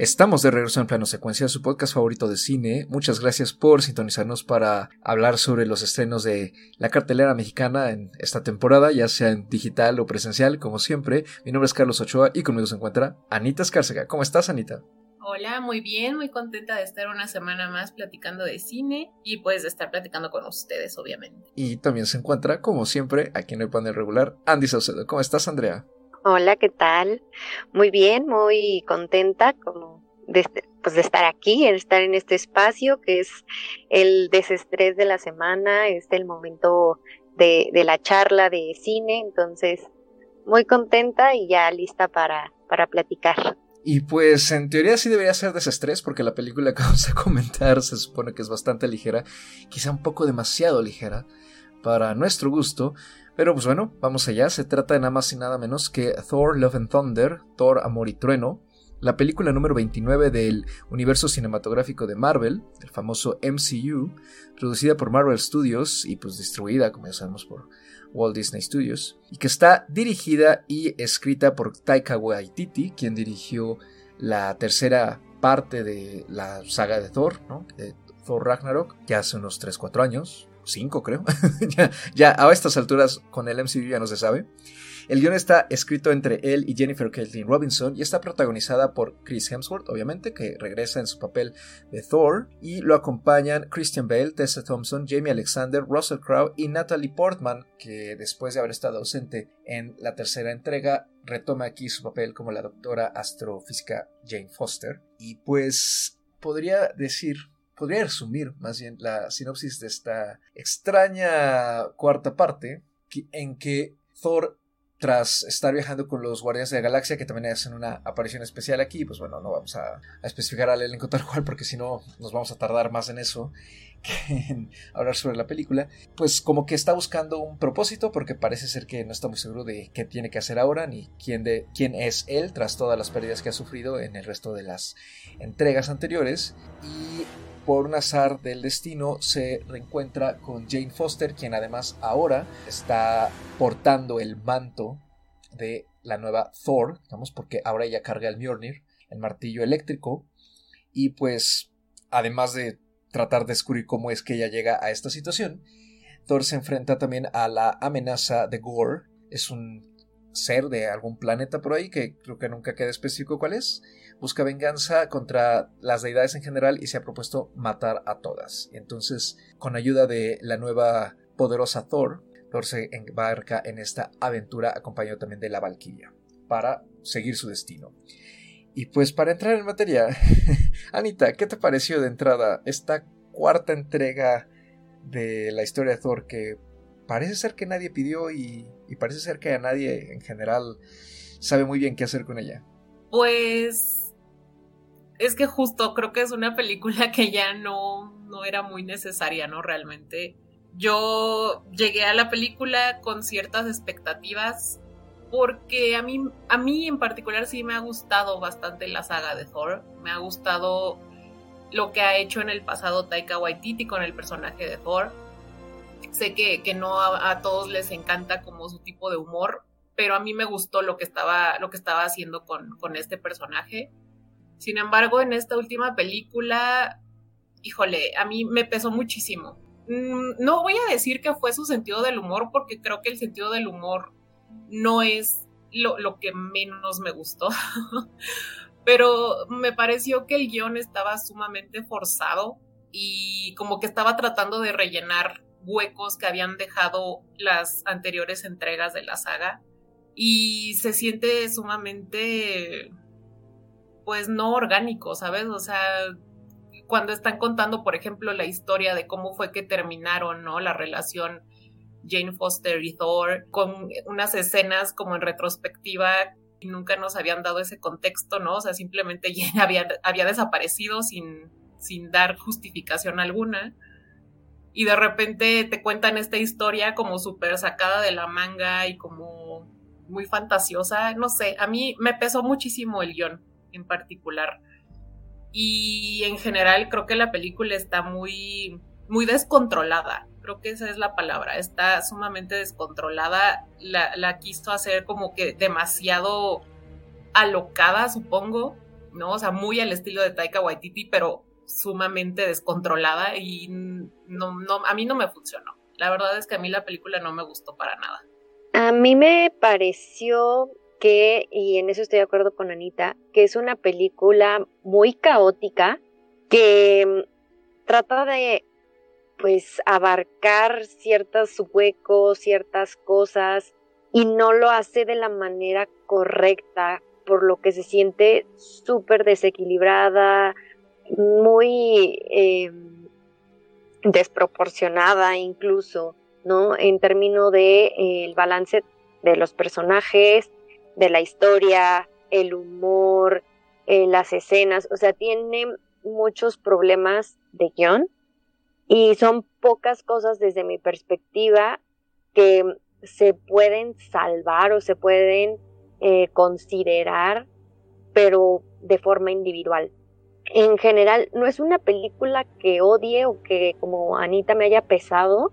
Estamos de regreso en plano secuencia, su podcast favorito de cine. Muchas gracias por sintonizarnos para hablar sobre los estrenos de la cartelera mexicana en esta temporada, ya sea en digital o presencial, como siempre. Mi nombre es Carlos Ochoa y conmigo se encuentra Anita Escárcega. ¿Cómo estás, Anita? Hola, muy bien, muy contenta de estar una semana más platicando de cine y pues de estar platicando con ustedes, obviamente. Y también se encuentra, como siempre, aquí en el panel regular, Andy Saucedo. ¿Cómo estás, Andrea? Hola, ¿qué tal? Muy bien, muy contenta como de, pues de estar aquí, de estar en este espacio que es el desestrés de la semana, es el momento de, de la charla de cine, entonces muy contenta y ya lista para, para platicar. Y pues en teoría sí debería ser desestrés porque la película que vamos a comentar se supone que es bastante ligera, quizá un poco demasiado ligera para nuestro gusto, pero pues bueno, vamos allá. Se trata de nada más y nada menos que Thor Love and Thunder, Thor Amor y Trueno, la película número 29 del universo cinematográfico de Marvel, el famoso MCU, producida por Marvel Studios y pues distribuida, como ya sabemos, por Walt Disney Studios, y que está dirigida y escrita por Taika Waititi, quien dirigió la tercera parte de la saga de Thor, de Thor Ragnarok, ya hace unos 3-4 años, cinco creo, ya, ya a estas alturas con el MCU ya no se sabe. El guion está escrito entre él y Jennifer Caitlin Robinson y está protagonizada por Chris Hemsworth, obviamente, que regresa en su papel de Thor, y lo acompañan Christian Bale, Tessa Thompson, Jamie Alexander, Russell Crowe y Natalie Portman, que después de haber estado ausente en la tercera entrega, retoma aquí su papel como la doctora astrofísica Jane Foster. Y pues podría decir podría resumir más bien la sinopsis de esta extraña cuarta parte en que Thor tras estar viajando con los Guardianes de la Galaxia, que también hacen una aparición especial aquí, pues bueno, no vamos a, especificar al elenco tal cual, porque si no nos vamos a tardar más en eso que en hablar sobre la película, pues como que está buscando un propósito, porque parece ser que no está muy seguro de qué tiene que hacer ahora, ni quién, de, quién es él, tras todas las pérdidas que ha sufrido en el resto de las entregas anteriores, y por un azar del destino se reencuentra con Jane Foster, quien además ahora está portando el manto de la nueva Thor, digamos, porque ahora ella carga el Mjolnir, el martillo eléctrico, y pues además de tratar de descubrir cómo es que ella llega a esta situación, Thor se enfrenta también a la amenaza de Gore, es un ser de algún planeta por ahí que creo que nunca queda específico cuál es, busca venganza contra las deidades en general y se ha propuesto matar a todas. Entonces, con ayuda de la nueva poderosa Thor, Thor se embarca en esta aventura acompañado también de la Valkyria para seguir su destino. Y pues para entrar en materia, Anita, ¿qué te pareció de entrada esta cuarta entrega de la historia de Thor que parece ser que nadie pidió y, y parece ser que a nadie en general sabe muy bien qué hacer con ella? Pues es que justo creo que es una película que ya no, no era muy necesaria, ¿no? Realmente. Yo llegué a la película con ciertas expectativas porque a mí, a mí en particular sí me ha gustado bastante la saga de Thor. Me ha gustado lo que ha hecho en el pasado Taika Waititi con el personaje de Thor. Sé que, que no a, todos les encanta como su tipo de humor, pero a mí me gustó lo que estaba, lo que estaba haciendo con, con este personaje. Sin embargo, en esta última película, híjole, a mí me pesó muchísimo. Mm, no voy a decir que fue su sentido del humor, porque creo que el sentido del humor no es lo, que menos me gustó. Pero me pareció que el guion estaba sumamente forzado y como que estaba tratando de rellenar huecos que habían dejado las anteriores entregas de la saga. Y se siente sumamente pues no orgánico, ¿sabes? O sea, cuando están contando, por ejemplo, la historia de cómo fue que terminaron, ¿no? La relación Jane Foster y Thor, con unas escenas como en retrospectiva y nunca nos habían dado ese contexto, ¿no? O sea, simplemente Jane había, había desaparecido sin, sin dar justificación alguna. Y de repente te cuentan esta historia como súper sacada de la manga y como muy fantasiosa. No sé, a mí me pesó muchísimo el guion en particular. Y en general creo que la película está muy, muy descontrolada. Creo que esa es la palabra. Está sumamente descontrolada. La, quiso hacer como que demasiado alocada, supongo. ¿no? O sea, muy al estilo de Taika Waititi, pero sumamente descontrolada y no, no, a mí no me funcionó. La verdad es que a mí la película no me gustó para nada. A mí me pareció que, y en eso estoy de acuerdo con Anita, que es una película muy caótica que mm, trata de pues abarcar ciertos huecos, ciertas cosas y no lo hace de la manera correcta, por lo que se siente súper desequilibrada, muy em, desproporcionada incluso, ¿no? En términos de eh, balance de los personajes, de la historia, el humor, eh, las escenas, o sea, tiene muchos problemas de guion y son pocas cosas desde mi perspectiva que se pueden salvar o se pueden eh, considerar, pero de forma individual. En general, no es una película que odie o que como Anita me haya pesado,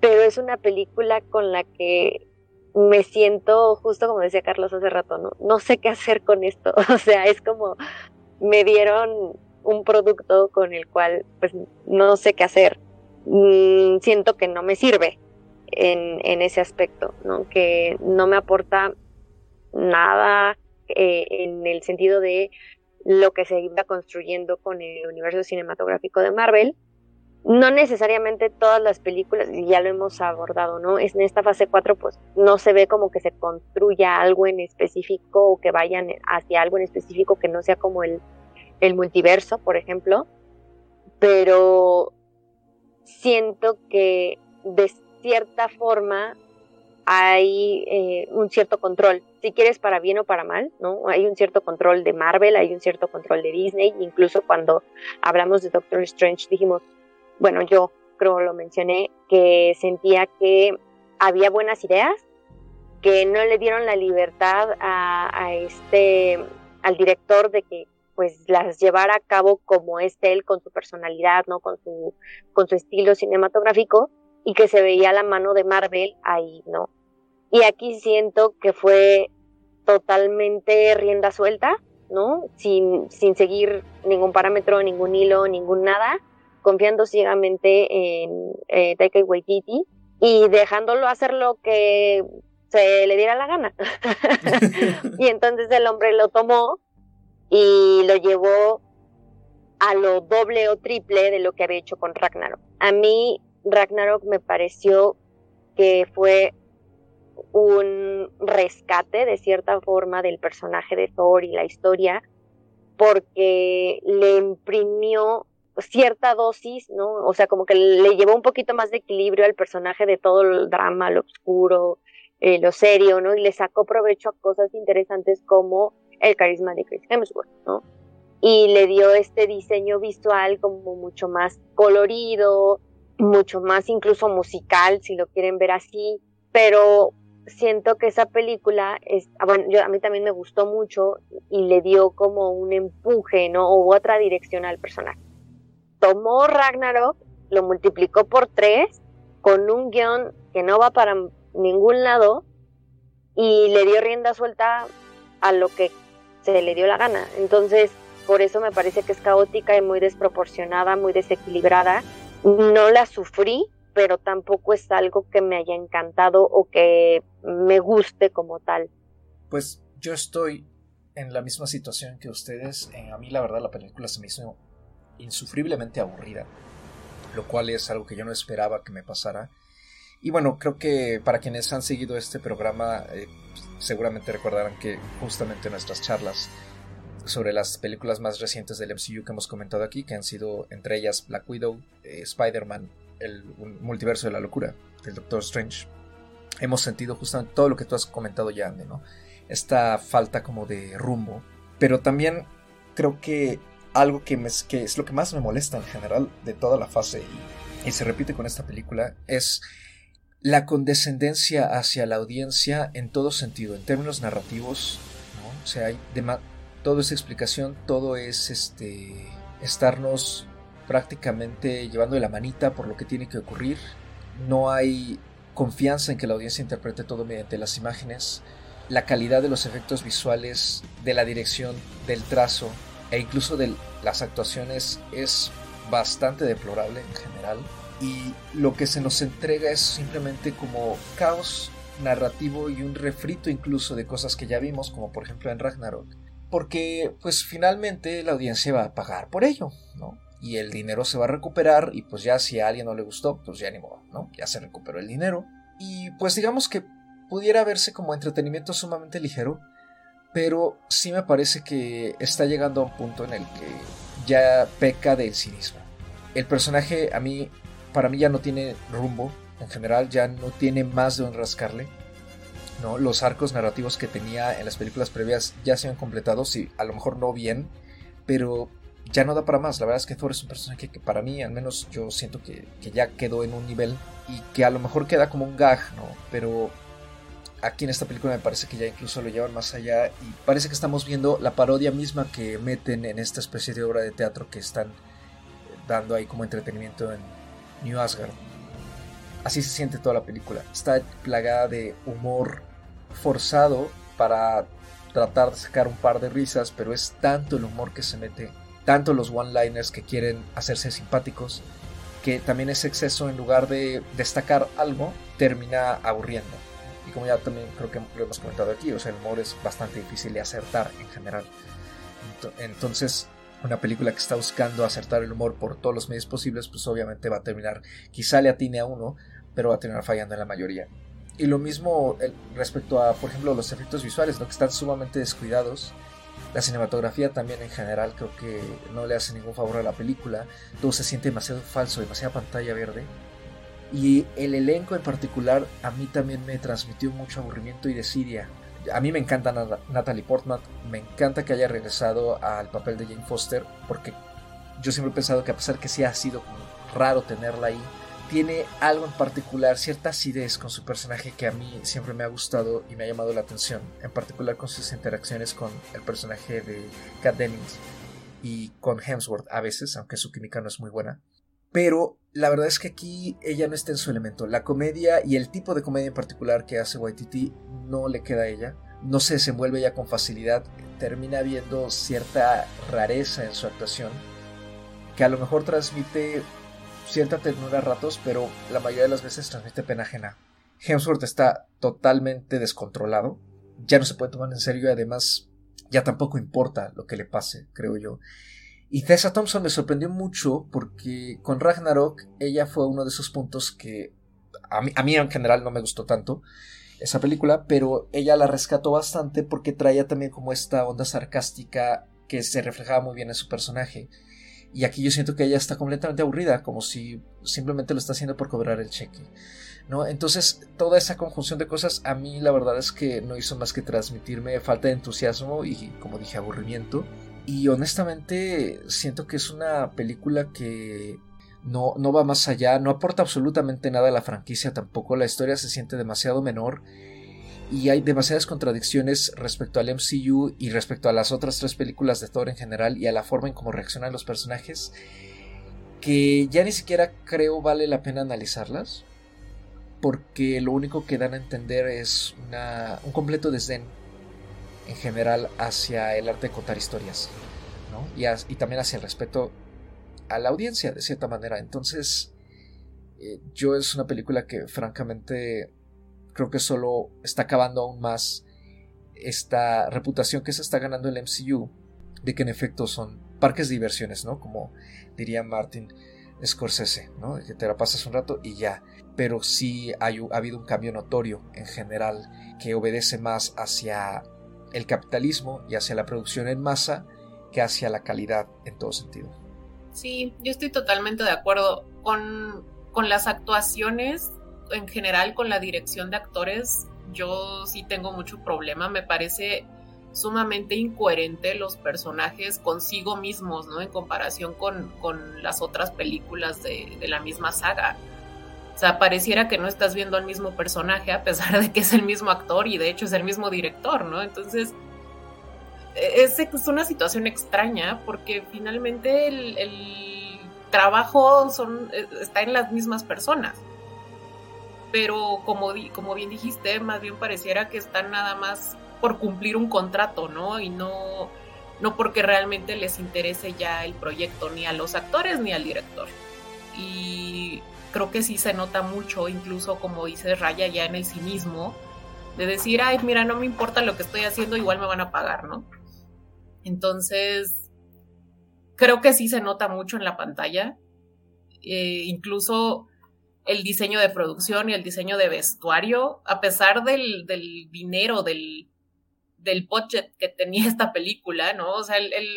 pero es una película con la que me siento, justo como decía Carlos hace rato, no, no sé qué hacer con esto. O sea, es como me dieron un producto con el cual pues no sé qué hacer. Mm, siento que no me sirve en, en, ese aspecto, ¿no? Que no me aporta nada eh, en el sentido de lo que se iba construyendo con el universo cinematográfico de Marvel no necesariamente todas las películas, y ya lo hemos abordado, ¿no? Es en esta fase 4, pues no se ve como que se construya algo en específico o que vayan hacia algo en específico que no sea como el, multiverso, por ejemplo. Pero siento que de cierta forma hay eh, un cierto control, si quieres para bien o para mal, ¿no? Hay un cierto control de Marvel, hay un cierto control de Disney, incluso cuando hablamos de Doctor Strange dijimos, bueno, yo creo lo mencioné, que sentía que había buenas ideas, que no le dieron la libertad a, este, al director de que pues las llevara a cabo como es él, con su personalidad, ¿no? Con su, con su estilo cinematográfico, y que se veía la mano de Marvel ahí, ¿no? Y aquí siento que fue totalmente rienda suelta, ¿no? Sin, sin seguir ningún parámetro, ningún hilo, ningún nada confiando ciegamente en eh, Taika Waititi y dejándolo hacer lo que se le diera la gana. y entonces el hombre lo tomó y lo llevó a lo doble o triple de lo que había hecho con Ragnarok. A mí Ragnarok me pareció que fue un rescate de cierta forma del personaje de Thor y la historia porque le imprimió cierta dosis, ¿no? O sea, como que le llevó un poquito más de equilibrio al personaje de todo el drama, lo oscuro, eh, lo serio, ¿no? Y le sacó provecho a cosas interesantes como el carisma de Chris Hemsworth, ¿no? Y le dio este diseño visual como mucho más colorido, mucho más incluso musical, si lo quieren ver así, pero siento que esa película es, ah, bueno, yo, a mí también me gustó mucho y le dio como un empuje, ¿no? O otra dirección al personaje tomó Ragnarok, lo multiplicó por tres, con un guion que no va para ningún lado, y le dio rienda suelta a lo que se le dio la gana. Entonces, por eso me parece que es caótica y muy desproporcionada, muy desequilibrada. No la sufrí, pero tampoco es algo que me haya encantado o que me guste como tal. Pues yo estoy en la misma situación que ustedes. Eh, a mí la verdad la película se me hizo insufriblemente aburrida, lo cual es algo que yo no esperaba que me pasara. Y bueno, creo que para quienes han seguido este programa, eh, seguramente recordarán que justamente nuestras charlas sobre las películas más recientes del MCU que hemos comentado aquí, que han sido entre ellas Black Widow, eh, Spider-Man, el multiverso de la locura, el Doctor Strange, hemos sentido justamente todo lo que tú has comentado ya, Andy, ¿no? Esta falta como de rumbo, pero también creo que algo que, es lo que más me molesta en general de toda la fase y, se repite con esta película es la condescendencia hacia la audiencia en todo sentido, en términos narrativos, ¿no? O sea, hay todo es explicación, todo es este estarnos prácticamente llevando la manita por lo que tiene que ocurrir. No hay confianza en que la audiencia interprete todo mediante las imágenes. la calidad de los efectos visuales, de la dirección, del trazo e incluso de las actuaciones es bastante deplorable en general. Y lo que se nos entrega es simplemente como caos narrativo y un refrito incluso de cosas que ya vimos, como por ejemplo en Ragnarok. Porque pues finalmente la audiencia va a pagar por ello, ¿no? Y el dinero se va a recuperar y pues ya si a alguien no le gustó, pues ya ni modo, ¿no? Ya se recuperó el dinero. Y pues digamos que pudiera verse como entretenimiento sumamente ligero, pero sí me parece que está llegando a un punto en el que ya peca del cinismo. El personaje a mí, para mí ya no tiene rumbo, en general ya no tiene más de un rascarle. ¿no? Los arcos narrativos que tenía en las películas previas ya se han completado, sí, a lo mejor no bien, pero ya no da para más. La verdad es que Thor es un personaje que para mí, al menos yo siento que, que ya quedó en un nivel y que a lo mejor queda como un gag, ¿no? Pero aquí en esta película me parece que ya incluso lo llevan más allá y parece que estamos viendo la parodia misma que meten en esta especie de obra de teatro que están dando ahí como entretenimiento en New Asgard. Así se siente toda la película. Está plagada de humor forzado para tratar de sacar un par de risas, pero es tanto el humor que se mete, tanto los one-liners que quieren hacerse simpáticos, que también ese exceso en lugar de destacar algo, termina aburriendo. Y como ya también creo que lo hemos comentado aquí, o sea, el humor es bastante difícil de acertar en general. Entonces, una película que está buscando acertar el humor por todos los medios posibles, pues obviamente va a terminar, quizá le atine a uno, pero va a terminar fallando en la mayoría. Y lo mismo respecto a, por ejemplo, los efectos visuales, ¿no? que están sumamente descuidados. La cinematografía también en general creo que no le hace ningún favor a la película. Todo se siente demasiado falso, demasiada pantalla verde. Y el elenco en particular a mí también me transmitió mucho aburrimiento y desidia. A mí me encanta Natalie Portman, me encanta que haya regresado al papel de Jane Foster, porque yo siempre he pensado que a pesar que sí ha sido raro tenerla ahí, tiene algo en particular, cierta acidez con su personaje que a mí siempre me ha gustado y me ha llamado la atención, en particular con sus interacciones con el personaje de Kat Dennings y con Hemsworth a veces, aunque su química no es muy buena. Pero la verdad es que aquí ella no está en su elemento. La comedia y el tipo de comedia en particular que hace Waititi no le queda a ella. No se desenvuelve ya con facilidad. Termina viendo cierta rareza en su actuación. Que a lo mejor transmite cierta ternura a ratos, pero la mayoría de las veces transmite pena ajena. Hemsworth está totalmente descontrolado, ya no se puede tomar en serio y además ya tampoco importa lo que le pase, creo yo. Y Tessa Thompson me sorprendió mucho porque con Ragnarok ella fue uno de esos puntos que a mí, a mí en general no me gustó tanto esa película, pero ella la rescató bastante porque traía también como esta onda sarcástica que se reflejaba muy bien en su personaje. Y aquí yo siento que ella está completamente aburrida, como si simplemente lo está haciendo por cobrar el cheque. ¿no? Entonces, toda esa conjunción de cosas a mí la verdad es que no hizo más que transmitirme falta de entusiasmo y, como dije, aburrimiento. Y honestamente siento que es una película que no, no va más allá, no aporta absolutamente nada a la franquicia tampoco, la historia se siente demasiado menor y hay demasiadas contradicciones respecto al MCU y respecto a las otras tres películas de Thor en general y a la forma en cómo reaccionan los personajes que ya ni siquiera creo vale la pena analizarlas porque lo único que dan a entender es una, un completo desdén en general hacia el arte de contar historias ¿no? y, y, también hacia el respeto a la audiencia de cierta manera entonces eh, yo es una película que francamente creo que solo está acabando aún más esta reputación que se está ganando el MCU de que en efecto son parques de diversiones, ¿no? Como diría Martin Scorsese, ¿no? Que te la pasas un rato y ya. Pero sí ha habido un cambio notorio en general que obedece más hacia el capitalismo y hacia la producción en masa que hacia la calidad en todo sentido. Sí, yo estoy totalmente de acuerdo con, con las actuaciones en general con la dirección de actores, yo sí tengo mucho problema. Me parece sumamente incoherente los personajes consigo mismos, ¿no? En comparación con, con las otras películas de, de, la misma saga. O sea, pareciera que no estás viendo al mismo personaje a pesar de que es el mismo actor y de hecho es el mismo director, ¿no? Entonces, e, es, una situación extraña porque finalmente el, el trabajo son, e, está en las mismas personas pero como, como bien dijiste, más bien pareciera que están nada más por cumplir un contrato, ¿no? Y no, no porque realmente les interese ya el proyecto, ni a los actores ni al director. Y creo que sí se nota mucho, incluso como dice Raya ya en el cinismo, de decir, ay, mira, no me importa lo que estoy haciendo, igual me van a pagar, ¿no? Entonces, creo que sí se nota mucho en la pantalla. Eh, incluso el diseño de producción y el diseño de vestuario, a pesar del, del dinero, del, del budget que tenía esta película, ¿no? O sea, el, el,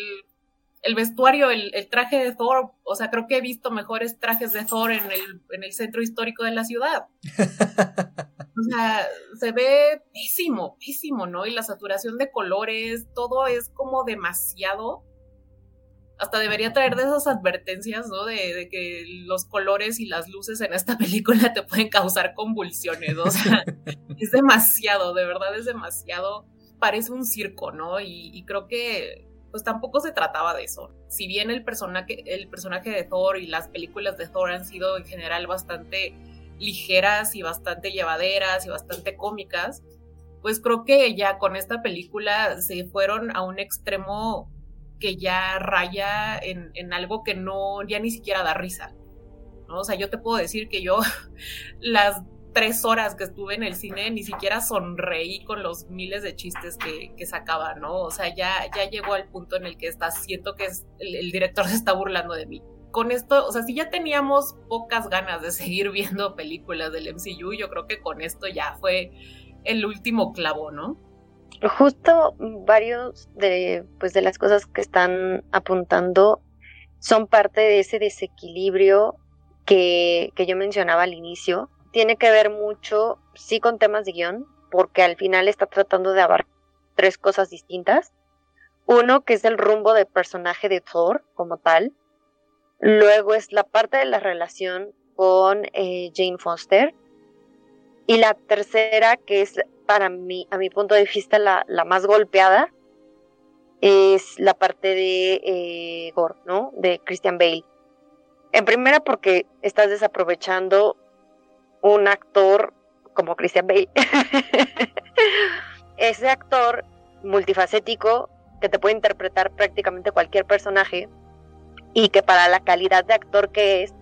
vestuario, el, el, traje de Thor, o sea, creo que he visto mejores trajes de Thor en el, en el centro histórico de la ciudad. o sea, se ve pésimo, pésimo, ¿no? Y la saturación de colores, todo es como demasiado hasta debería traer de esas advertencias, ¿no? De, que los colores y las luces en esta película te pueden causar convulsiones, o sea, es demasiado, de verdad es demasiado, parece un circo, ¿no? Y, creo que pues tampoco se trataba de eso. Si bien el personaje, el personaje de Thor y las películas de Thor han sido en general bastante ligeras y bastante llevaderas y bastante cómicas, pues creo que ya con esta película se fueron a un extremo que ya raya en, algo que no, ya ni siquiera da risa. ¿no? O sea, yo te puedo decir que yo las tres horas que estuve en el cine ni siquiera sonreí con los miles de chistes que, que sacaba, ¿no? O sea, ya, ya llegó al punto en el que está, siento que el, director se está burlando de mí. Con esto, o sea, si ya teníamos pocas ganas de seguir viendo películas del MCU, yo creo que con esto ya fue el último clavo, ¿no? Justo varios de, pues, de las cosas que están apuntando son parte de ese desequilibrio que, que yo mencionaba al inicio. Tiene que ver mucho, sí, con temas de guion, porque al final está tratando de abarcar tres cosas distintas. Uno, que es el rumbo del personaje de Thor como tal. Luego es la parte de la relación con eh, Jane Foster. Y la tercera, que es para mí, a mi punto de vista, la, más golpeada es la parte de eh, Gore, ¿no? De Christian Bale. En primera, porque estás desaprovechando un actor como Christian Bale. Ese actor multifacético que te puede interpretar prácticamente cualquier personaje y que para la calidad de actor que es,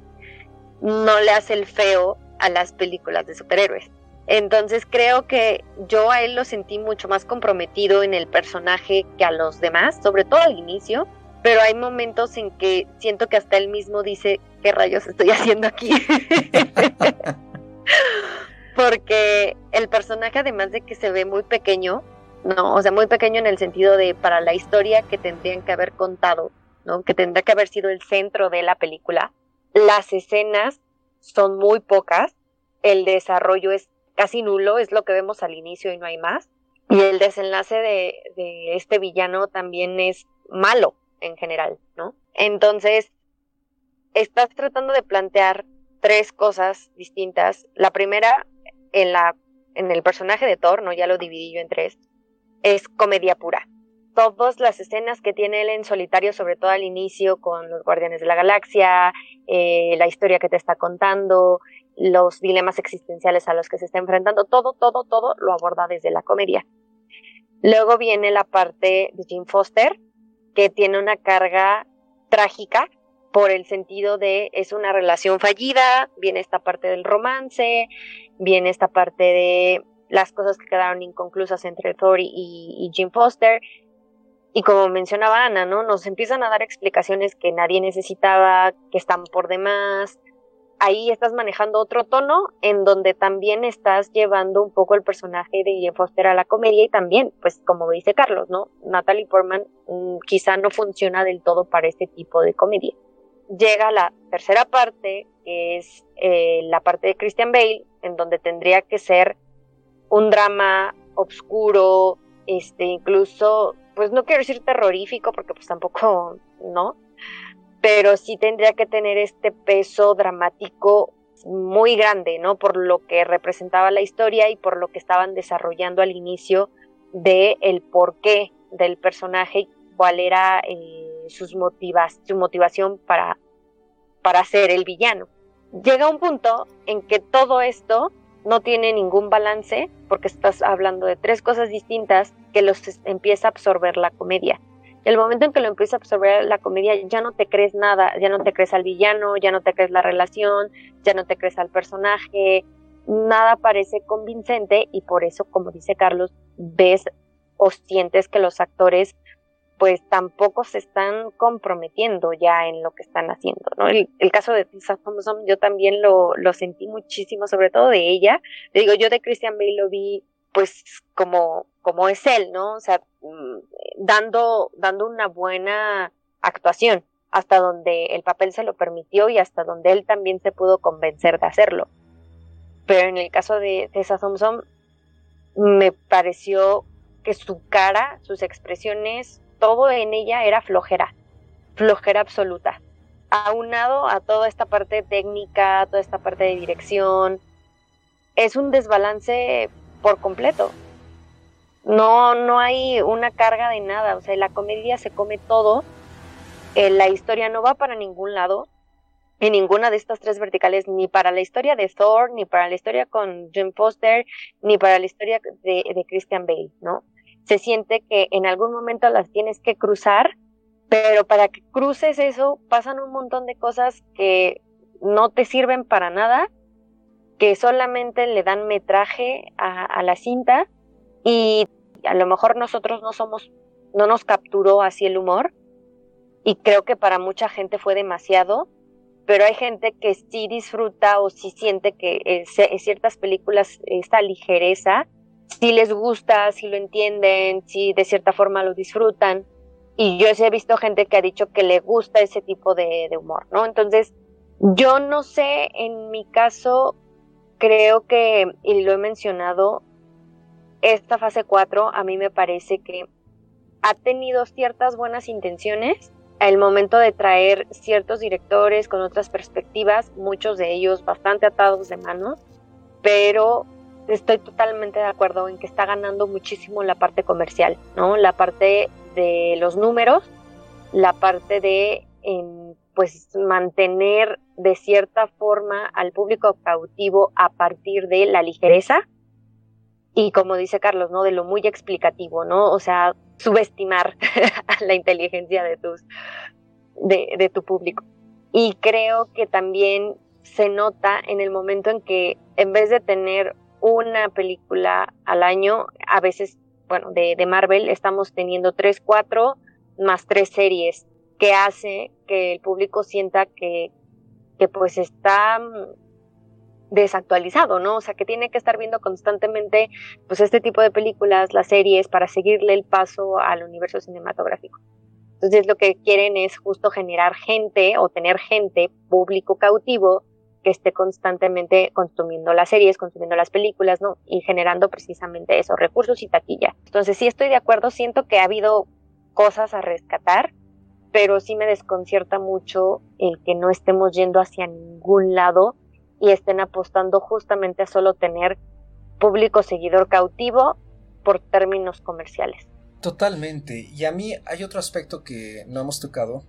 no le hace el feo a las películas de superhéroes. Entonces creo que yo a él lo sentí mucho más comprometido en el personaje que a los demás, sobre todo al inicio, pero hay momentos en que siento que hasta él mismo dice, ¿qué rayos estoy haciendo aquí? Porque el personaje, además de que se ve muy pequeño, no, o sea, muy pequeño en el sentido de para la historia que tendrían que haber contado, ¿no? Que tendría que haber sido el centro de la película. Las escenas son muy pocas, el desarrollo es casi nulo, es lo que vemos al inicio y no hay más. Y el desenlace de, este villano también es malo en general, ¿no? Entonces, estás tratando de plantear tres cosas distintas. La primera, en, la, en el personaje de Thor, ¿no? Ya lo dividí yo en tres, es comedia pura. Todas las escenas que tiene él en solitario, sobre todo al inicio con los Guardianes de la Galaxia, eh, la historia que te está contando, los dilemas existenciales a los que se está enfrentando, todo, todo, todo lo aborda desde la comedia. Luego viene la parte de Jim Foster, que tiene una carga trágica por el sentido de es una relación fallida, viene esta parte del romance, viene esta parte de las cosas que quedaron inconclusas entre Thor y, y Jim Foster. Y como mencionaba Ana, ¿no? Nos empiezan a dar explicaciones que nadie necesitaba, que están por demás, ahí estás manejando otro tono en donde también estás llevando un poco el personaje de Jane Foster a la comedia y también, pues como dice Carlos, ¿no? Natalie Portman mm, quizá no funciona del todo para este tipo de comedia. Llega la tercera parte, que es eh, la parte de Christian Bale, en donde tendría que ser un drama oscuro, este, incluso, pues no quiero decir terrorífico, porque pues tampoco, ¿no? pero sí tendría que tener este peso dramático muy grande, ¿no? Por lo que representaba la historia y por lo que estaban desarrollando al inicio de el porqué del personaje, cuál era eh, sus motivas, su motivación para, para ser el villano. Llega un punto en que todo esto no tiene ningún balance porque estás hablando de tres cosas distintas que los empieza a absorber la comedia. El momento en que lo empieza a absorber la comedia ya no te crees nada, ya no te crees al villano, ya no te crees la relación, ya no te crees al personaje, nada parece convincente y por eso, como dice Carlos, ves o sientes que los actores pues tampoco se están comprometiendo ya en lo que están haciendo, ¿no? El, caso de Tessa Thompson yo también lo, lo sentí muchísimo, sobre todo de ella. Digo, yo de Christian Bale lo vi pues como, como es él, ¿no? O sea, mm, dando, dando una buena actuación hasta donde el papel se lo permitió y hasta donde él también se pudo convencer de hacerlo. Pero en el caso de Tessa Thompson, me pareció que su cara, sus expresiones, todo en ella era flojera, flojera absoluta. Aunado a toda esta parte técnica, toda esta parte de dirección, es un desbalance por completo. No, no hay una carga de nada, o sea, la comedia se come todo, eh, la historia no va para ningún lado, en ninguna de estas tres verticales, ni para la historia de Thor, ni para la historia con Jim Foster, ni para la historia de, de Christian Bale, ¿no? Se siente que en algún momento las tienes que cruzar, pero para que cruces eso pasan un montón de cosas que no te sirven para nada, que solamente le dan metraje a, la cinta y a lo mejor nosotros no somos, no nos capturó así el humor y creo que para mucha gente fue demasiado, pero hay gente que sí disfruta o sí siente que en ciertas películas esta ligereza si les gusta, si lo entienden, si de cierta forma lo disfrutan. Y yo sí he visto gente que ha dicho que le gusta ese tipo de, humor, ¿no? Entonces, yo no sé, en mi caso, creo que, y lo he mencionado, esta fase 4 a mí me parece que ha tenido ciertas buenas intenciones al momento de traer ciertos directores con otras perspectivas, muchos de ellos bastante atados de manos, pero estoy totalmente de acuerdo en que está ganando muchísimo la parte comercial, ¿no? La parte de los números, la parte de pues mantener de cierta forma al público cautivo a partir de la ligereza y como dice Carlos, ¿no? De lo muy explicativo, ¿no? O sea, subestimar la inteligencia de tus de, de tu público. Y creo que también se nota en el momento en que en vez de tener una película al año, a veces, bueno, de, de Marvel estamos teniendo tres, cuatro, más tres series, que hace que el público sienta que, que pues está mm, desactualizado, ¿no? O sea, que tiene que estar viendo constantemente pues este tipo de películas, las series, para seguirle el paso al universo cinematográfico. Entonces lo que quieren es justo generar gente o tener gente, público cautivo, esté constantemente consumiendo las series, consumiendo las películas, ¿no? Y generando precisamente esos recursos y taquilla. Entonces sí estoy de acuerdo, siento que ha habido cosas a rescatar, pero sí me desconcierta mucho el que no estemos yendo hacia ningún lado y estén apostando justamente a solo tener público seguidor cautivo por términos comerciales. Totalmente. Y a mí hay otro aspecto que no hemos tocado,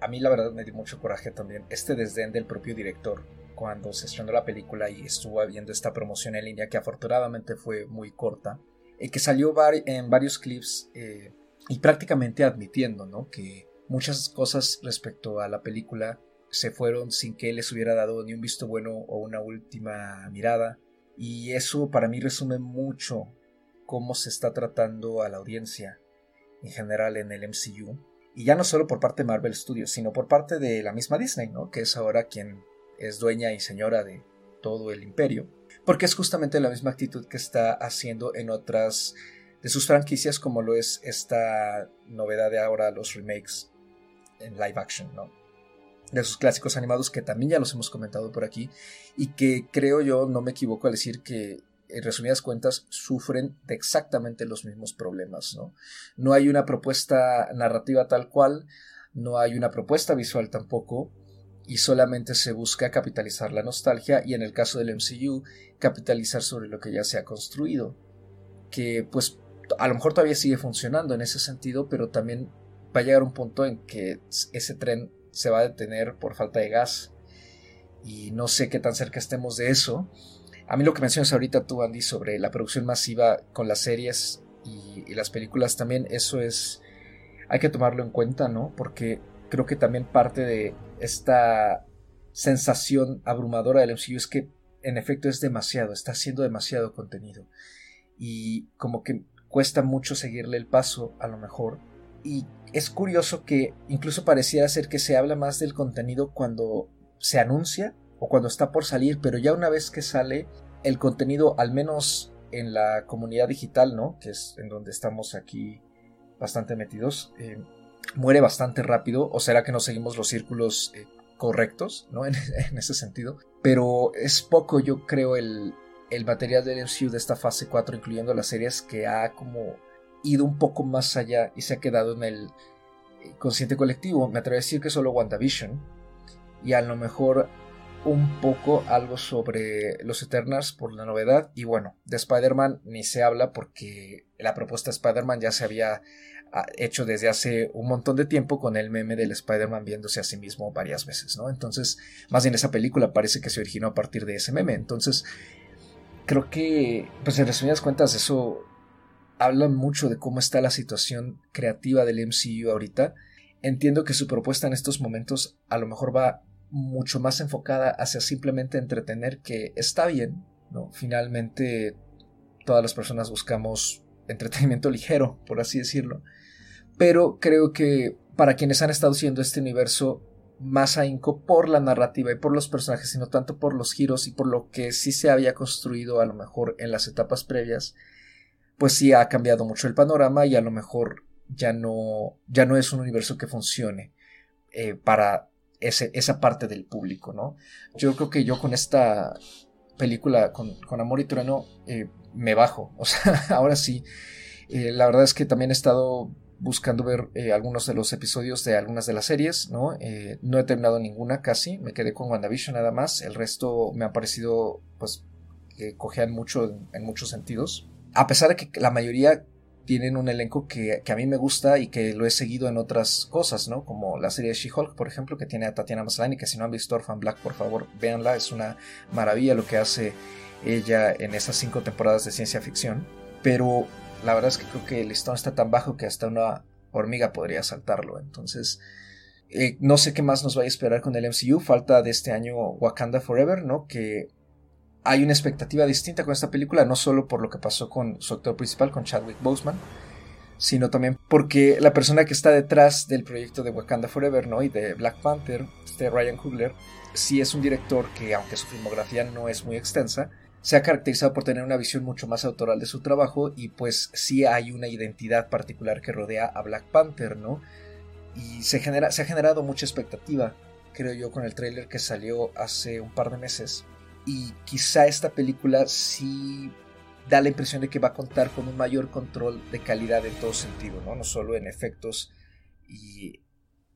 a mí la verdad me dio mucho coraje también este desdén del propio director cuando se estrenó la película y estuvo viendo esta promoción en línea que afortunadamente fue muy corta, eh, que salió en varios clips eh, y prácticamente admitiendo ¿no? que muchas cosas respecto a la película se fueron sin que él les hubiera dado ni un visto bueno o una última mirada y eso para mí resume mucho cómo se está tratando a la audiencia en general en el MCU y ya no solo por parte de Marvel Studios, sino por parte de la misma Disney, ¿no? Que es ahora quien es dueña y señora de todo el imperio. Porque es justamente la misma actitud que está haciendo en otras de sus franquicias, como lo es esta novedad de ahora, los remakes en live action, ¿no? De sus clásicos animados que también ya los hemos comentado por aquí y que creo yo, no me equivoco al decir que en resumidas cuentas, sufren de exactamente los mismos problemas, ¿no? No hay una propuesta narrativa tal cual, no hay una propuesta visual tampoco, y solamente se busca capitalizar la nostalgia y en el caso del MCU, capitalizar sobre lo que ya se ha construido, que pues a lo mejor todavía sigue funcionando en ese sentido, pero también va a llegar un punto en que ese tren se va a detener por falta de gas y no sé qué tan cerca estemos de eso A mí lo que mencionas ahorita tú, Andy, sobre la producción masiva con las series y, y las películas también, eso es, hay que tomarlo en cuenta, ¿no? Porque creo que también parte de esta sensación abrumadora del MCU es que en efecto es demasiado, está haciendo demasiado contenido y como que cuesta mucho seguirle el paso a lo mejor y es curioso que incluso pareciera ser que se habla más del contenido cuando se anuncia o cuando está por salir, pero ya una vez que sale el contenido, al menos en la comunidad digital, ¿no? Que es en donde estamos aquí bastante metidos, eh, muere bastante rápido, o será que no seguimos los círculos eh, correctos, ¿no? En, ese sentido. Pero es poco, yo creo, el, el material del MCU de esta fase 4, incluyendo las series, que ha como ido un poco más allá y se ha quedado en el eh, consciente colectivo. Me atrevo a decir que solo WandaVision y a lo mejor un poco algo sobre los Eternals por la novedad y bueno, de Spider-Man ni se habla porque la propuesta de Spider-Man ya se había hecho desde hace un montón de tiempo con el meme del Spider-Man viéndose a sí mismo varias veces, ¿no? Entonces, más bien esa película parece que se originó a partir de ese meme, entonces creo que, pues en resumidas cuentas, eso habla mucho de cómo está la situación creativa del MCU ahorita. Entiendo que su propuesta en estos momentos a lo mejor va mucho más enfocada hacia simplemente entretener, que está bien, ¿no? Finalmente todas las personas buscamos entretenimiento ligero, por así decirlo. Pero creo que para quienes han estado haciendo este universo más ahínco por la narrativa y por los personajes, sino tanto por los giros y por lo que sí se había construido a lo mejor en las etapas previas, pues sí ha cambiado mucho el panorama y a lo mejor ya no, ya no es un universo que funcione eh, para ese, esa parte del público, ¿no? Yo creo que yo con esta película, con, con Amor y Trueno, eh, me bajo, o sea, ahora sí. Eh, la verdad es que también he estado buscando ver eh, algunos de los episodios de algunas de las series, ¿no? Eh, no he terminado ninguna casi, me quedé con WandaVision nada más, el resto me ha parecido, pues, que cojean mucho en, muchos sentidos. A pesar de que la mayoría tienen un elenco que, que, a mí me gusta y que lo he seguido en otras cosas, ¿no? Como la serie de She-Hulk, por ejemplo, que tiene a Tatiana Maslany, que si no han visto Orphan Black, por favor, véanla, es una maravilla lo que hace ella en esas cinco temporadas de ciencia ficción. Pero la verdad es que creo que el listón está tan bajo que hasta una hormiga podría saltarlo. Entonces, eh, no sé qué más nos va a esperar con el MCU. Falta de este año Wakanda Forever, ¿no? Que hay una expectativa distinta con esta película, no solo por lo que pasó con su actor principal, con Chadwick Boseman, sino también porque la persona que está detrás del proyecto de Wakanda Forever, ¿no? Y de Black Panther, este Ryan Coogler, sí es un director que, aunque su filmografía no es muy extensa, se ha caracterizado por tener una visión mucho más autoral de su trabajo y pues sí hay una identidad particular que rodea a Black Panther, ¿no? Y se, genera, se ha generado mucha expectativa, creo yo, con el tráiler que salió hace un par de meses. Y quizá esta película sí da la impresión de que va a contar con un mayor control de calidad en todo sentido, ¿no? No solo en efectos y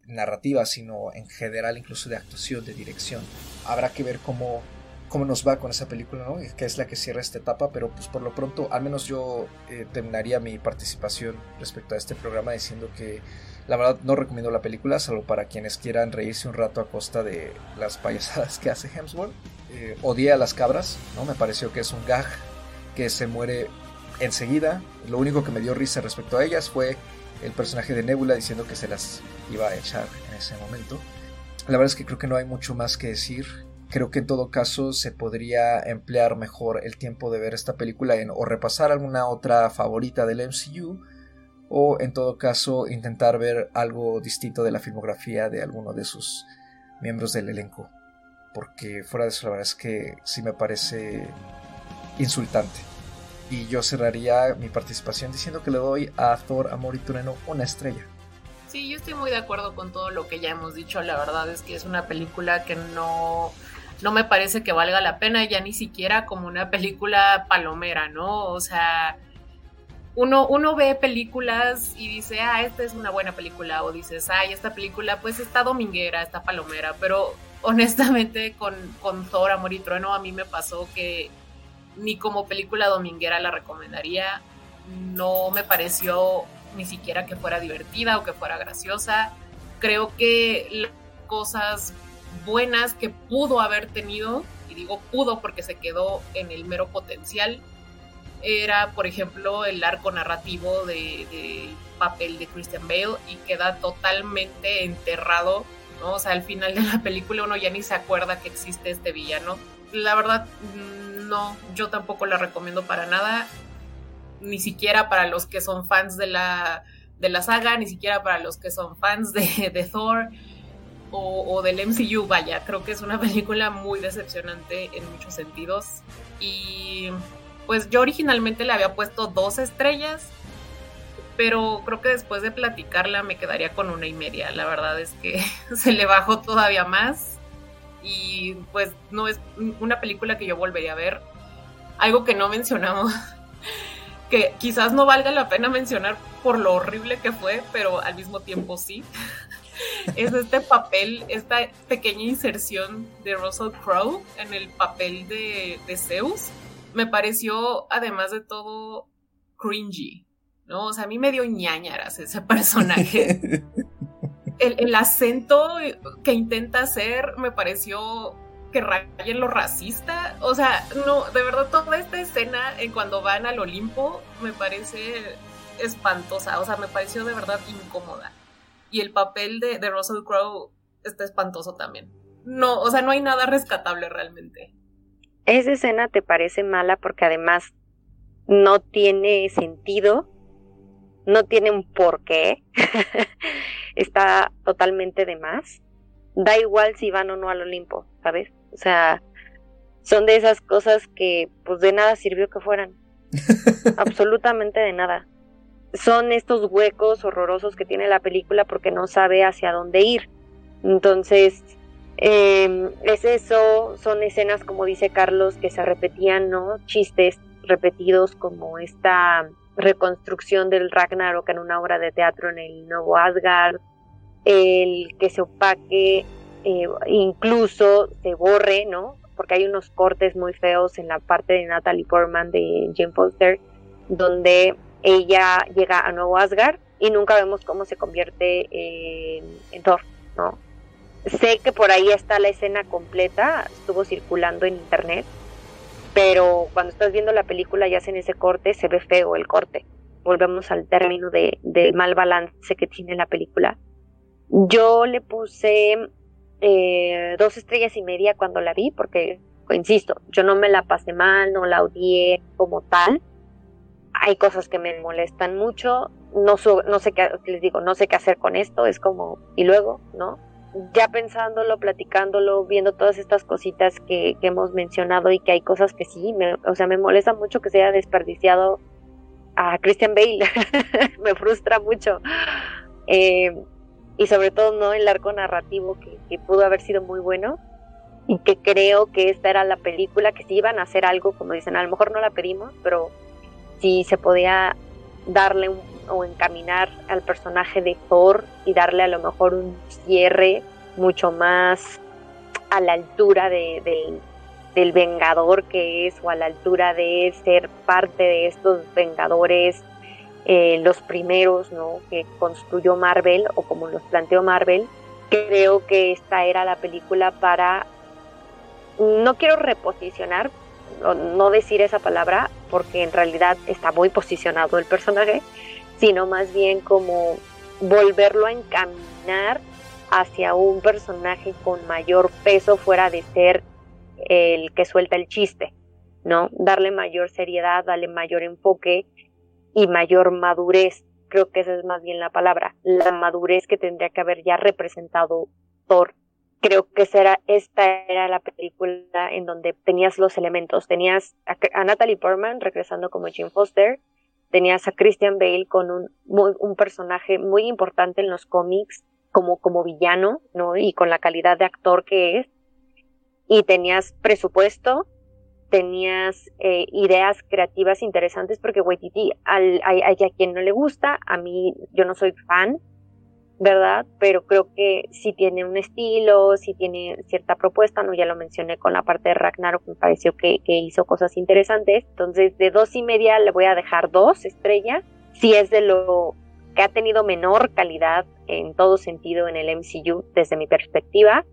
narrativa, sino en general incluso de actuación, de dirección. Habrá que ver cómo cómo nos va con esa película, ¿no? Que es la que cierra esta etapa, pero pues por lo pronto, al menos yo eh, terminaría mi participación respecto a este programa diciendo que la verdad no recomiendo la película, salvo para quienes quieran reírse un rato a costa de las payasadas que hace Hemsworth. Eh, odié a las cabras, ¿no? Me pareció que es un gag que se muere enseguida. Lo único que me dio risa respecto a ellas fue el personaje de Nebula diciendo que se las iba a echar en ese momento. La verdad es que creo que no hay mucho más que decir. Creo que en todo caso se podría emplear mejor el tiempo de ver esta película en o repasar alguna otra favorita del MCU o en todo caso intentar ver algo distinto de la filmografía de alguno de sus miembros del elenco. Porque fuera de eso la verdad es que sí me parece insultante. Y yo cerraría mi participación diciendo que le doy a Thor, Amor y Trueno una estrella. Sí, yo estoy muy de acuerdo con todo lo que ya hemos dicho. La verdad es que es una película que no no me parece que valga la pena ya ni siquiera como una película palomera, ¿no? O sea, uno, uno ve películas y dice, ah, esta es una buena película, o dices, ay, esta película pues está dominguera, está palomera, pero honestamente con, con Thor, Amor y Trueno a mí me pasó que ni como película dominguera la recomendaría, no me pareció ni siquiera que fuera divertida o que fuera graciosa, creo que cosas buenas que pudo haber tenido y digo pudo porque se quedó en el mero potencial, era, por ejemplo, el arco narrativo de, papel de Christian Bale y queda totalmente enterrado. O sea, al final de la película uno ya ni se acuerda que existe este villano. La verdad, no, yo tampoco la recomiendo para nada, ni siquiera para los que son fans de la, de la saga, ni siquiera para los que son fans de Thor. O, o, del MCU, vaya, creo que es una película muy decepcionante en muchos sentidos. Y pues yo originalmente le había puesto dos estrellas, pero creo que después de platicarla me quedaría con una y media. La verdad es que se le bajó todavía más y pues no es una película que yo volvería a ver. Algo que no mencionamos, que quizás no valga la pena mencionar por lo horrible que fue, pero al mismo tiempo sí. Es este papel, esta pequeña inserción de Russell Crowe en el papel de, de Zeus me pareció, además de todo, cringy, ¿no? O sea, a mí me dio ñañaras ese personaje. el, acento que intenta hacer me pareció que raya en lo racista. O sea, no, de verdad, toda esta escena en cuando van al Olimpo me parece espantosa. O sea, me pareció de verdad incómoda. Y el papel de, de Russell Crowe está espantoso también. No, o sea, no hay nada rescatable realmente esa escena te parece mala porque además no tiene sentido, no tiene un porqué, está totalmente de más. Da igual si van o no al Olimpo, ¿sabes? O sea, son de esas cosas que pues de nada sirvió que fueran. Absolutamente de nada. Son estos huecos horrorosos que tiene la película porque no sabe hacia dónde ir. Entonces, eh, es eso, son escenas, como dice Carlos, que se repetían, ¿no? Chistes repetidos como esta reconstrucción del Ragnarok en una obra de teatro en el nuevo Asgard, el que se opaque, eh, incluso se borre, ¿no? Porque hay unos cortes muy feos en la parte de Natalie Portman de Jane Foster, donde ella llega a Nuevo Asgard y nunca vemos cómo se convierte en Thor, ¿no? Sé que por ahí está la escena completa, estuvo circulando en internet, pero cuando estás viendo la película y hacen ese corte, se ve feo el corte. Volvemos al término de, mal balance que tiene la película. Yo le puse eh, dos estrellas y media cuando la vi, porque, insisto, yo no me la pasé mal, no la odié como tal. Hay cosas que me molestan mucho, no, no sé qué, les digo, no sé qué hacer con esto, es como, y luego, ¿no? ya pensándolo, platicándolo, viendo todas estas cositas que, hemos mencionado y que hay cosas que sí, me, o sea, me molesta mucho que se haya desperdiciado a Christian Bale, me frustra mucho. Eh, y sobre todo no el arco narrativo que, que, pudo haber sido muy bueno y que creo que esta era la película que si iban a hacer algo, como dicen, a lo mejor no la pedimos, pero si se podía darle un o encaminar al personaje de Thor y darle a lo mejor un cierre mucho más a la altura de, del Vengador que es o a la altura de ser parte de estos Vengadores, eh, los primeros ¿no? que construyó Marvel o como los planteó Marvel. Creo que esta era la película para, no quiero reposicionar, no, decir esa palabra porque en realidad está muy posicionado el personaje, sino más bien como volverlo a encaminar hacia un personaje con mayor peso fuera de ser el que suelta el chiste, ¿no? Darle mayor seriedad, darle mayor enfoque y mayor madurez. Creo que esa es más bien la palabra, la madurez que tendría que haber ya representado Thor. Creo que será, esta era la película en donde tenías los elementos. Tenías a, a Natalie Portman regresando como Jim Foster, tenías a Christian Bale con un, un personaje muy importante en los cómics como, como villano, ¿no? Y con la calidad de actor que es. Y tenías presupuesto, tenías eh, ideas creativas interesantes porque Waititi hay, hay a quien no le gusta, a mí yo no soy fan, ¿verdad? Pero creo que sí tiene un estilo, sí tiene cierta propuesta, ¿no? Ya lo mencioné con la parte de Ragnarok, me pareció que, hizo cosas interesantes. Entonces, de dos y media le voy a dejar dos estrellas. Si es de lo que ha tenido menor calidad en todo sentido en el MCU desde mi perspectiva,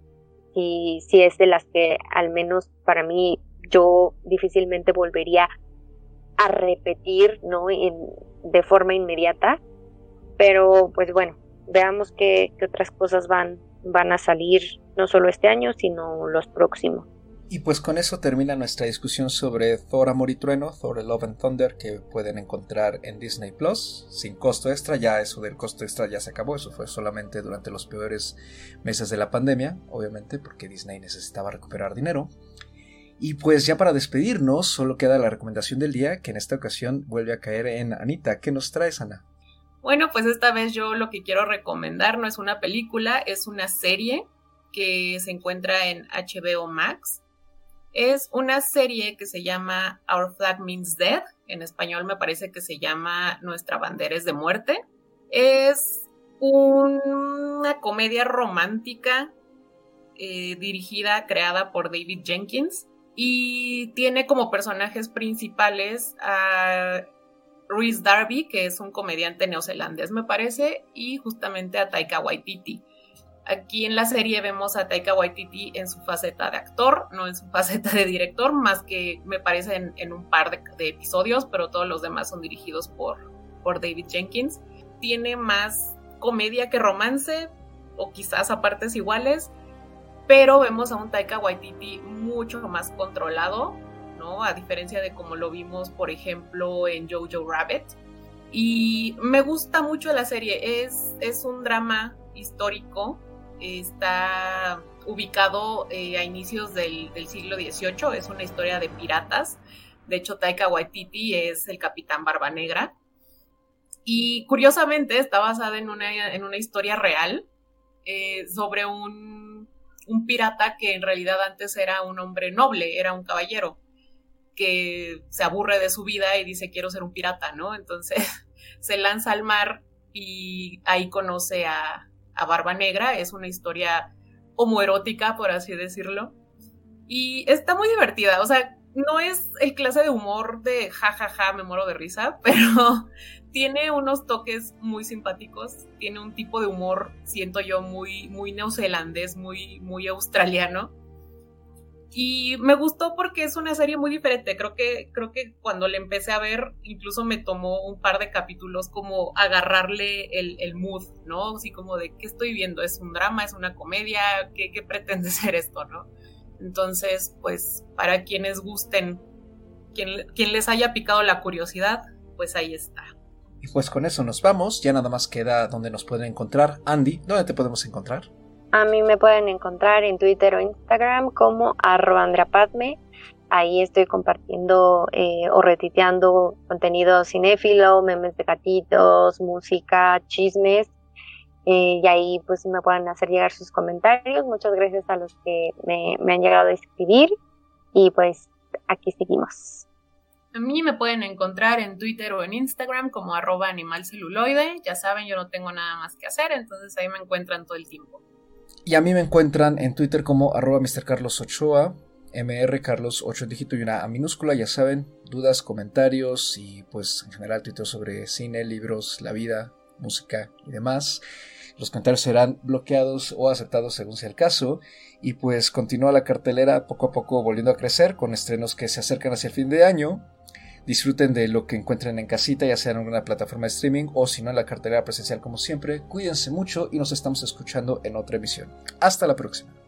y si es de las que al menos para mí yo difícilmente volvería a repetir, ¿no? En, de forma inmediata. Pero pues bueno, veamos qué, otras cosas van, van a salir, no solo este año, sino los próximos. Y pues con eso termina nuestra discusión sobre Thor Amor y Trueno, Thor Love and Thunder, que pueden encontrar en Disney Plus, sin costo extra. Ya eso del costo extra ya se acabó, eso fue solamente durante los peores meses de la pandemia, obviamente, porque Disney necesitaba recuperar dinero. Y pues ya para despedirnos, solo queda la recomendación del día, que en esta ocasión vuelve a caer en Anita. ¿Qué nos traes, Ana? Bueno, pues esta vez yo lo que quiero recomendar no es una película, es una serie que se encuentra en HBO Max es una serie que se llama Our Flag Means Death. En español me parece que se llama Nuestra bandera es de muerte. Es una comedia romántica eh, dirigida, creada por David Jenkins y tiene como personajes principales a Rhys Darby, que es un comediante neozelandés, me parece, y justamente a Taika Waititi. Aquí en la serie vemos a Taika Waititi en su faceta de actor, no en su faceta de director, más que me parece en, un par de, episodios, pero todos los demás son dirigidos por, por David Jenkins. Tiene más comedia que romance, o quizás a partes iguales, pero vemos a un Taika Waititi mucho más controlado, A diferencia de como lo vimos, por ejemplo, en Jojo Rabbit. Y me gusta mucho la serie, es, es un drama histórico está ubicado eh, a inicios del, siglo XVIII, es una historia de piratas. De hecho, Taika Waititi es el capitán Barba Negra. Y curiosamente está basada en una, en una historia real eh, sobre un, un pirata que en realidad antes era un hombre noble, era un caballero, que se aburre de su vida y dice quiero ser un pirata, ¿no? Entonces se lanza al mar y ahí conoce a, a Barba Negra. Es una historia homoerótica, por así decirlo. Y está muy divertida. O sea, no es el clase de humor de jajaja, ja, ja, me muero de risa, pero tiene unos toques muy simpáticos. Tiene un tipo de humor, siento yo, muy, muy neozelandés, muy, muy australiano y me gustó porque es una serie muy diferente. Creo que, creo que cuando la empecé a ver, incluso me tomó un par de capítulos como agarrarle el, el mood, ¿no? Así como de qué estoy viendo, es un drama, es una comedia, qué, pretende ser esto, ¿no? Entonces, pues, para quienes gusten, quien, quien les haya picado la curiosidad, pues ahí está. Y pues con eso nos vamos, ya nada más queda donde nos pueden encontrar. Andy, ¿dónde te podemos encontrar? A mí me pueden encontrar en Twitter o Instagram como arroba Ahí estoy compartiendo eh, o retiteando contenido cinéfilo, memes de gatitos, música, chismes. Eh, y ahí pues me pueden hacer llegar sus comentarios. Muchas gracias a los que me, me han llegado a escribir. Y pues aquí seguimos. A mí me pueden encontrar en Twitter o en Instagram como arroba animalceluloide. Ya saben, yo no tengo nada más que hacer, entonces ahí me encuentran todo el tiempo. Y a mí me encuentran en Twitter como arroba Ochoa, MR Carlos 8 dígito y una A minúscula, ya saben, dudas, comentarios y pues en general Twitter sobre cine, libros, la vida, música y demás. Los comentarios serán bloqueados o aceptados según sea el caso. Y pues continúa la cartelera poco a poco volviendo a crecer con estrenos que se acercan hacia el fin de año. Disfruten de lo que encuentren en casita, ya sea en alguna plataforma de streaming o si no en la cartelera presencial como siempre. Cuídense mucho y nos estamos escuchando en otra emisión. Hasta la próxima.